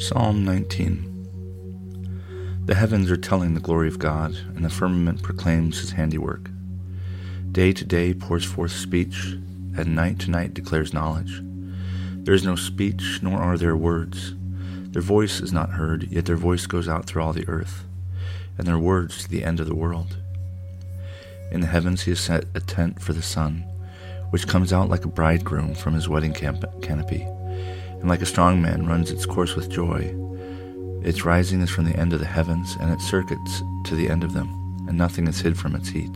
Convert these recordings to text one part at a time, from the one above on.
Psalm 19 The heavens are telling the glory of God, and the firmament proclaims his handiwork. Day to day pours forth speech, and night to night declares knowledge. There is no speech, nor are there words. Their voice is not heard, yet their voice goes out through all the earth, and their words to the end of the world. In the heavens he has set a tent for the sun, which comes out like a bridegroom from his wedding canopy and like a strong man runs its course with joy. Its rising is from the end of the heavens, and its circuits to the end of them, and nothing is hid from its heat.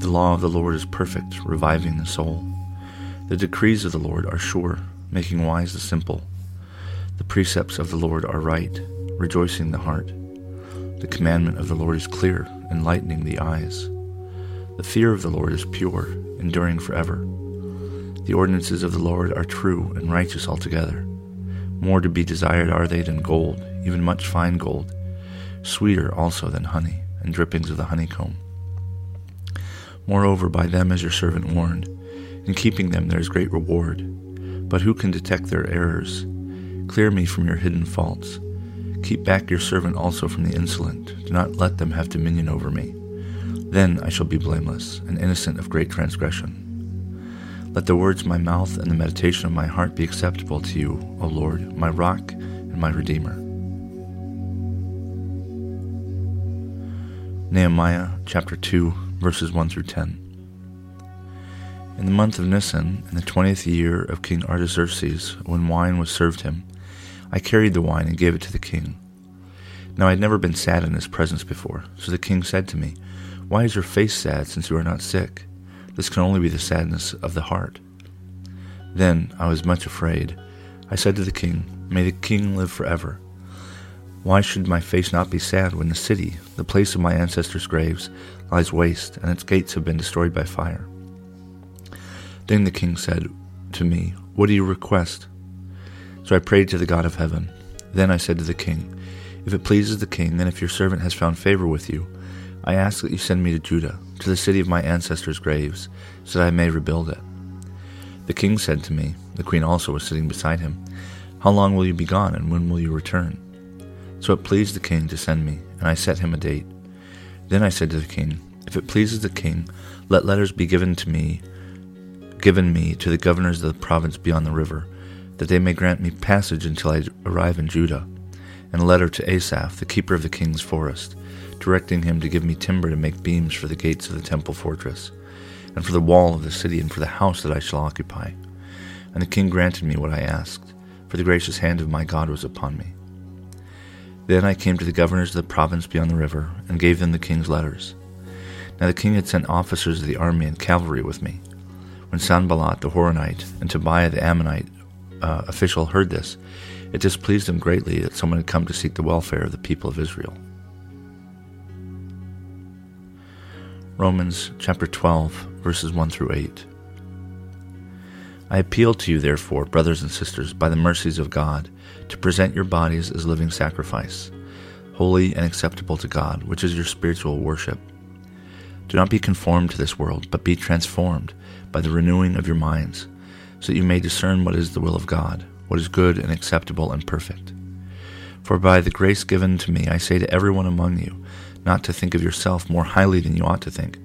The law of the Lord is perfect, reviving the soul. The decrees of the Lord are sure, making wise the simple. The precepts of the Lord are right, rejoicing the heart. The commandment of the Lord is clear, enlightening the eyes. The fear of the Lord is pure, enduring forever. The ordinances of the Lord are true and righteous altogether. More to be desired are they than gold, even much fine gold, sweeter also than honey, and drippings of the honeycomb. Moreover, by them is your servant warned. In keeping them there is great reward. But who can detect their errors? Clear me from your hidden faults. Keep back your servant also from the insolent. Do not let them have dominion over me. Then I shall be blameless and innocent of great transgression. Let the words of my mouth and the meditation of my heart be acceptable to you, O Lord, my rock and my redeemer. Nehemiah chapter 2, verses 1 through 10. In the month of Nisan, in the twentieth year of King Artaxerxes, when wine was served him, I carried the wine and gave it to the king. Now I had never been sad in his presence before, so the king said to me, Why is your face sad, since you are not sick? This can only be the sadness of the heart. Then I was much afraid. I said to the king, May the king live forever. Why should my face not be sad when the city, the place of my ancestors' graves, lies waste and its gates have been destroyed by fire? Then the king said to me, What do you request? So I prayed to the God of heaven. Then I said to the king, If it pleases the king, and if your servant has found favor with you, I ask that you send me to Judah, to the city of my ancestors' graves, so that I may rebuild it. The king said to me, the queen also was sitting beside him, How long will you be gone, and when will you return? So it pleased the king to send me, and I set him a date. Then I said to the king, If it pleases the king, let letters be given to me, given me to the governors of the province beyond the river, that they may grant me passage until I arrive in Judah, and a letter to Asaph, the keeper of the king's forest, directing him to give me timber to make beams for the gates of the temple fortress, and for the wall of the city, and for the house that I shall occupy. And the king granted me what I asked, for the gracious hand of my God was upon me. Then I came to the governors of the province beyond the river, and gave them the king's letters. Now the king had sent officers of the army and cavalry with me. When Sanballat the Horonite and Tobiah the Ammonite uh, official heard this, it displeased them greatly that someone had come to seek the welfare of the people of Israel. Romans chapter 12, verses 1 through 8. I appeal to you, therefore, brothers and sisters, by the mercies of God, to present your bodies as living sacrifice, holy and acceptable to God, which is your spiritual worship. Do not be conformed to this world, but be transformed by the renewing of your minds, so that you may discern what is the will of God, what is good and acceptable and perfect. For by the grace given to me, I say to everyone among you, not to think of yourself more highly than you ought to think,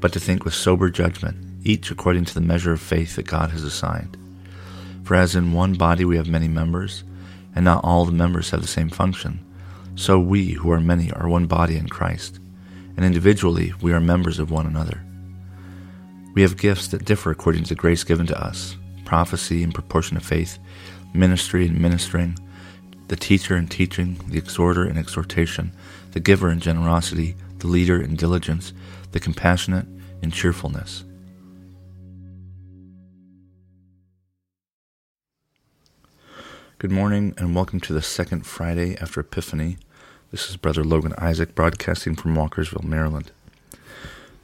but to think with sober judgment, each according to the measure of faith that God has assigned. For as in one body we have many members, and not all the members have the same function, so we, who are many, are one body in Christ, and individually we are members of one another. We have gifts that differ according to the grace given to us prophecy in proportion to faith, ministry and ministering, the teacher in teaching, the exhorter in exhortation the giver in generosity, the leader in diligence, the compassionate in cheerfulness. Good morning and welcome to the second Friday after Epiphany. This is Brother Logan Isaac broadcasting from Walkersville, Maryland.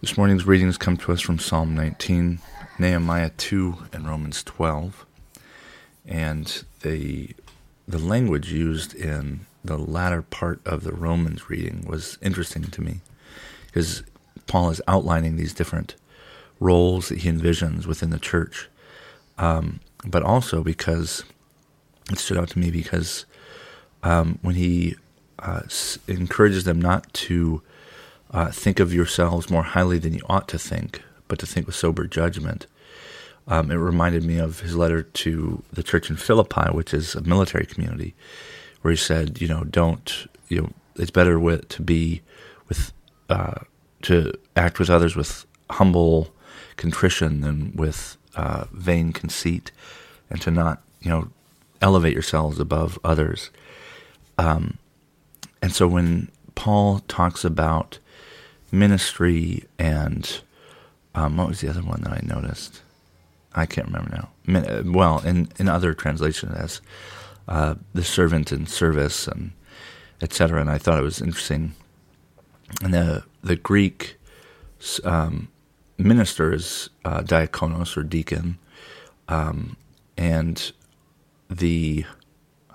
This morning's readings come to us from Psalm 19, Nehemiah 2, and Romans 12. And the the language used in the latter part of the Romans reading was interesting to me because Paul is outlining these different roles that he envisions within the church, um, but also because it stood out to me because um, when he uh, encourages them not to uh, think of yourselves more highly than you ought to think, but to think with sober judgment. Um, it reminded me of his letter to the church in Philippi, which is a military community, where he said, you know, don't, you know, it's better with, to be with, uh, to act with others with humble contrition than with uh, vain conceit, and to not, you know, elevate yourselves above others. Um, and so when Paul talks about ministry and um, what was the other one that I noticed? I can't remember now. Uh, well, in, in other translations as uh, the servant in service and etc. And I thought it was interesting. And the the Greek um, minister is uh, diakonos or deacon, um, and the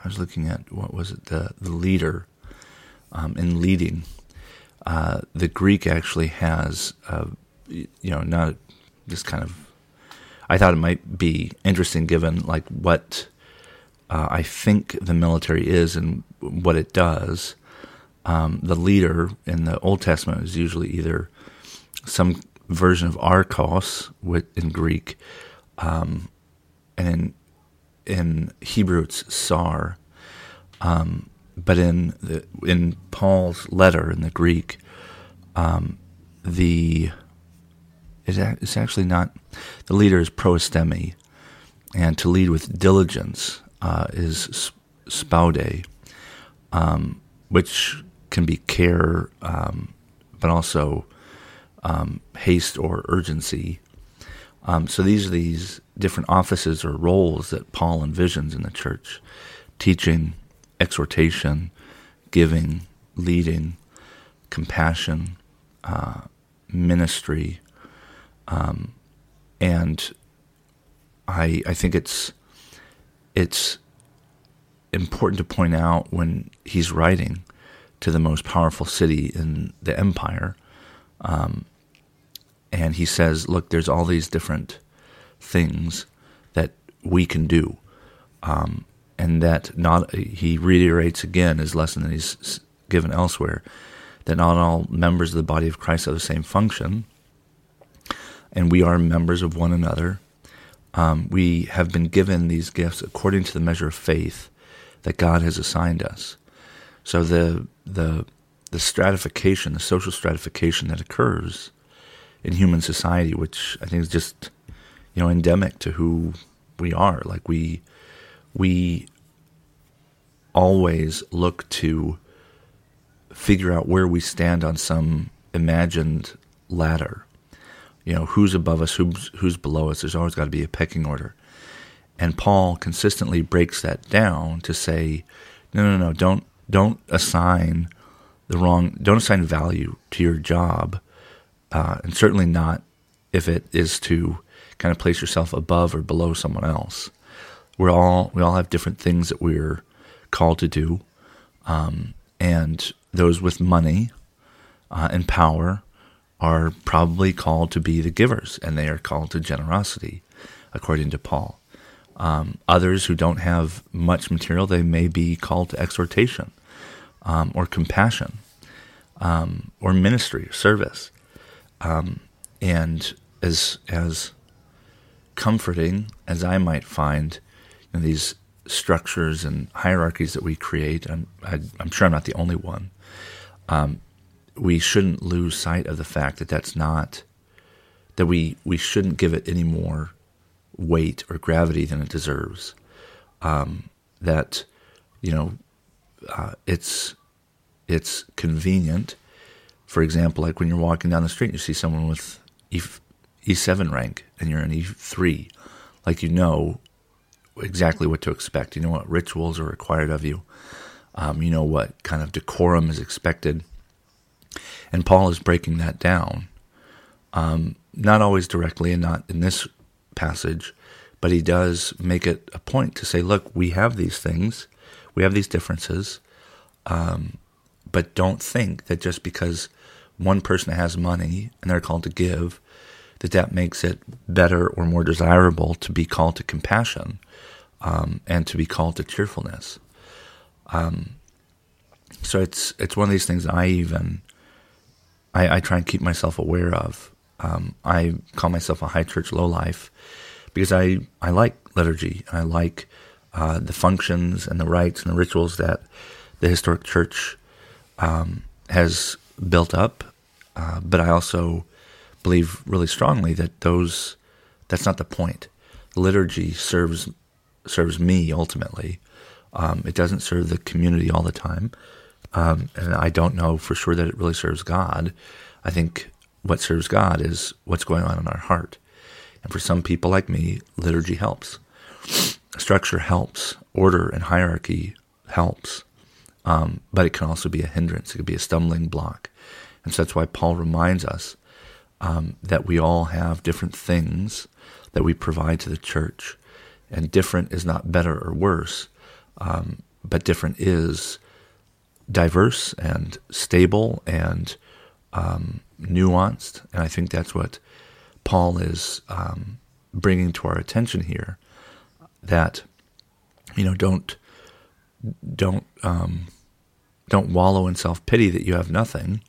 I was looking at what was it the the leader um, in leading. Uh, the Greek actually has uh, you know not this kind of. I thought it might be interesting given like what uh, I think the military is and what it does. Um, the leader in the Old Testament is usually either some version of archos in Greek, um, and in in Hebrew it's sar, um, but in the, in Paul's letter in the Greek, um, it's actually not the leader is proistemi, and to lead with diligence uh, is spoude, um, which can be care, um, but also um, haste or urgency. Um, so these are these different offices or roles that Paul envisions in the church teaching, exhortation, giving, leading, compassion, uh, ministry. Um, and I, I think it's it's important to point out when he's writing to the most powerful city in the empire um, and he says, look, there's all these different things that we can do. Um, and that not, he reiterates again his lesson that he's given elsewhere, that not all members of the body of Christ have the same function. And we are members of one another. Um, we have been given these gifts according to the measure of faith that God has assigned us. So the the the stratification, the social stratification that occurs in human society, which I think is just you know endemic to who we are. Like we we always look to figure out where we stand on some imagined ladder. You know, who's above us, who's who's below us. There's always got to be a pecking order. And Paul consistently breaks that down to say, no, no, no, don't don't assign the wrong, don't assign value to your job uh, and certainly not if it is to kind of place yourself above or below someone else. We're all we all have different things that we're called to do, um, and those with money uh, and power are probably called to be the givers, and they are called to generosity, according to Paul. Um, others who don't have much material, they may be called to exhortation um, or compassion um, or ministry or service um, and as as comforting as I might find these structures and hierarchies that we create, I'm, i am sure I'm not the only one. Um, we shouldn't lose sight of the fact that that's not that we we shouldn't give it any more weight or gravity than it deserves. Um, that you know, uh, it's it's convenient for example, like when you're walking down the street and you see someone with E, E7 rank and you're an E3, like you know exactly what to expect. You know what rituals are required of you. Um, you know what kind of decorum is expected. And Paul is breaking that down, um, not always directly and not in this passage, but he does make it a point to say, look, we have these things, we have these differences, um, but don't think that just because one person has money and they're called to give, that that makes it better or more desirable to be called to compassion um, and to be called to cheerfulness. Um, so it's it's one of these things I even I, I try and keep myself aware of. Um, I call myself a high church low life because I, I like liturgy and I like uh, the functions and the rites and the rituals that the historic church um, has built up. Uh, but I also believe really strongly that those that's not the point. Liturgy serves serves me ultimately. Um, it doesn't serve the community all the time, um, and I don't know for sure that it really serves God. I think what serves God is what's going on in our heart. And for some people like me, liturgy helps. Structure helps. Order and hierarchy helps. Um, but it can also be a hindrance. It could be a stumbling block. And so that's why Paul reminds us um, that we all have different things that we provide to the church. And different is not better or worse, um, but different is diverse and stable and um, nuanced. And I think that's what Paul is um, bringing to our attention here. That you know, don't don't um, don't wallow in self pity that you have nothing,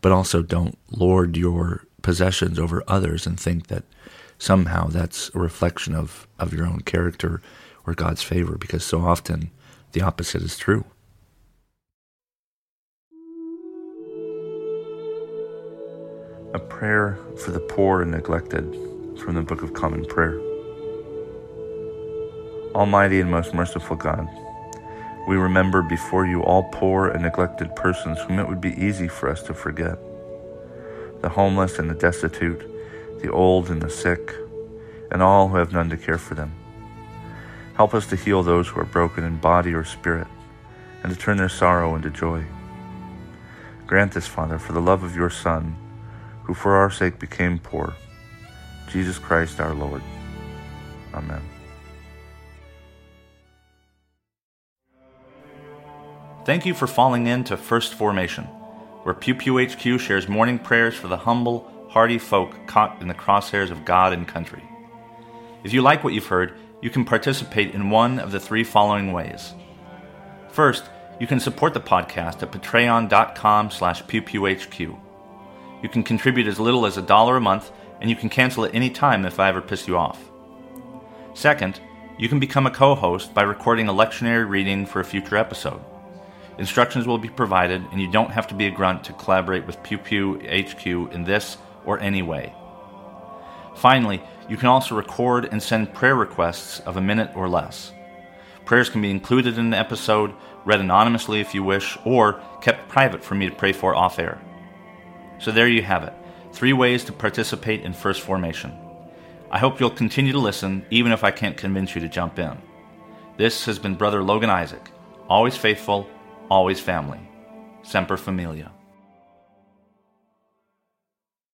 but also don't lord your possessions over others and think that somehow that's a reflection of, of your own character or God's favor, because so often the opposite is true. A prayer for the poor and neglected from the Book of Common Prayer. Almighty and most merciful God, we remember before you all poor and neglected persons whom it would be easy for us to forget the homeless and the destitute, the old and the sick, and all who have none to care for them. Help us to heal those who are broken in body or spirit, and to turn their sorrow into joy. Grant this, Father, for the love of your Son who for our sake became poor, Jesus Christ our Lord. Amen. Thank you for falling in to First Formation, where Pew Pew HQ shares morning prayers for the humble, hardy folk caught in the crosshairs of God and country. If you like what you've heard, you can participate in one of the three following ways. First, you can support the podcast at patreon.com slash pewpewhq. You can contribute as little as a dollar a month, and you can cancel at any time if I ever piss you off. Second, you can become a co host by recording a lectionary reading for a future episode. Instructions will be provided, and you don't have to be a grunt to collaborate with Pew Pew HQ in this or any way. Finally, you can also record and send prayer requests of a minute or less. Prayers can be included in the episode, read anonymously if you wish, or kept private for me to pray for off air. So there you have it three ways to participate in First Formation. I hope you'll continue to listen, even if I can't convince you to jump in. This has been Brother Logan Isaac, always faithful, always family. Semper Familia.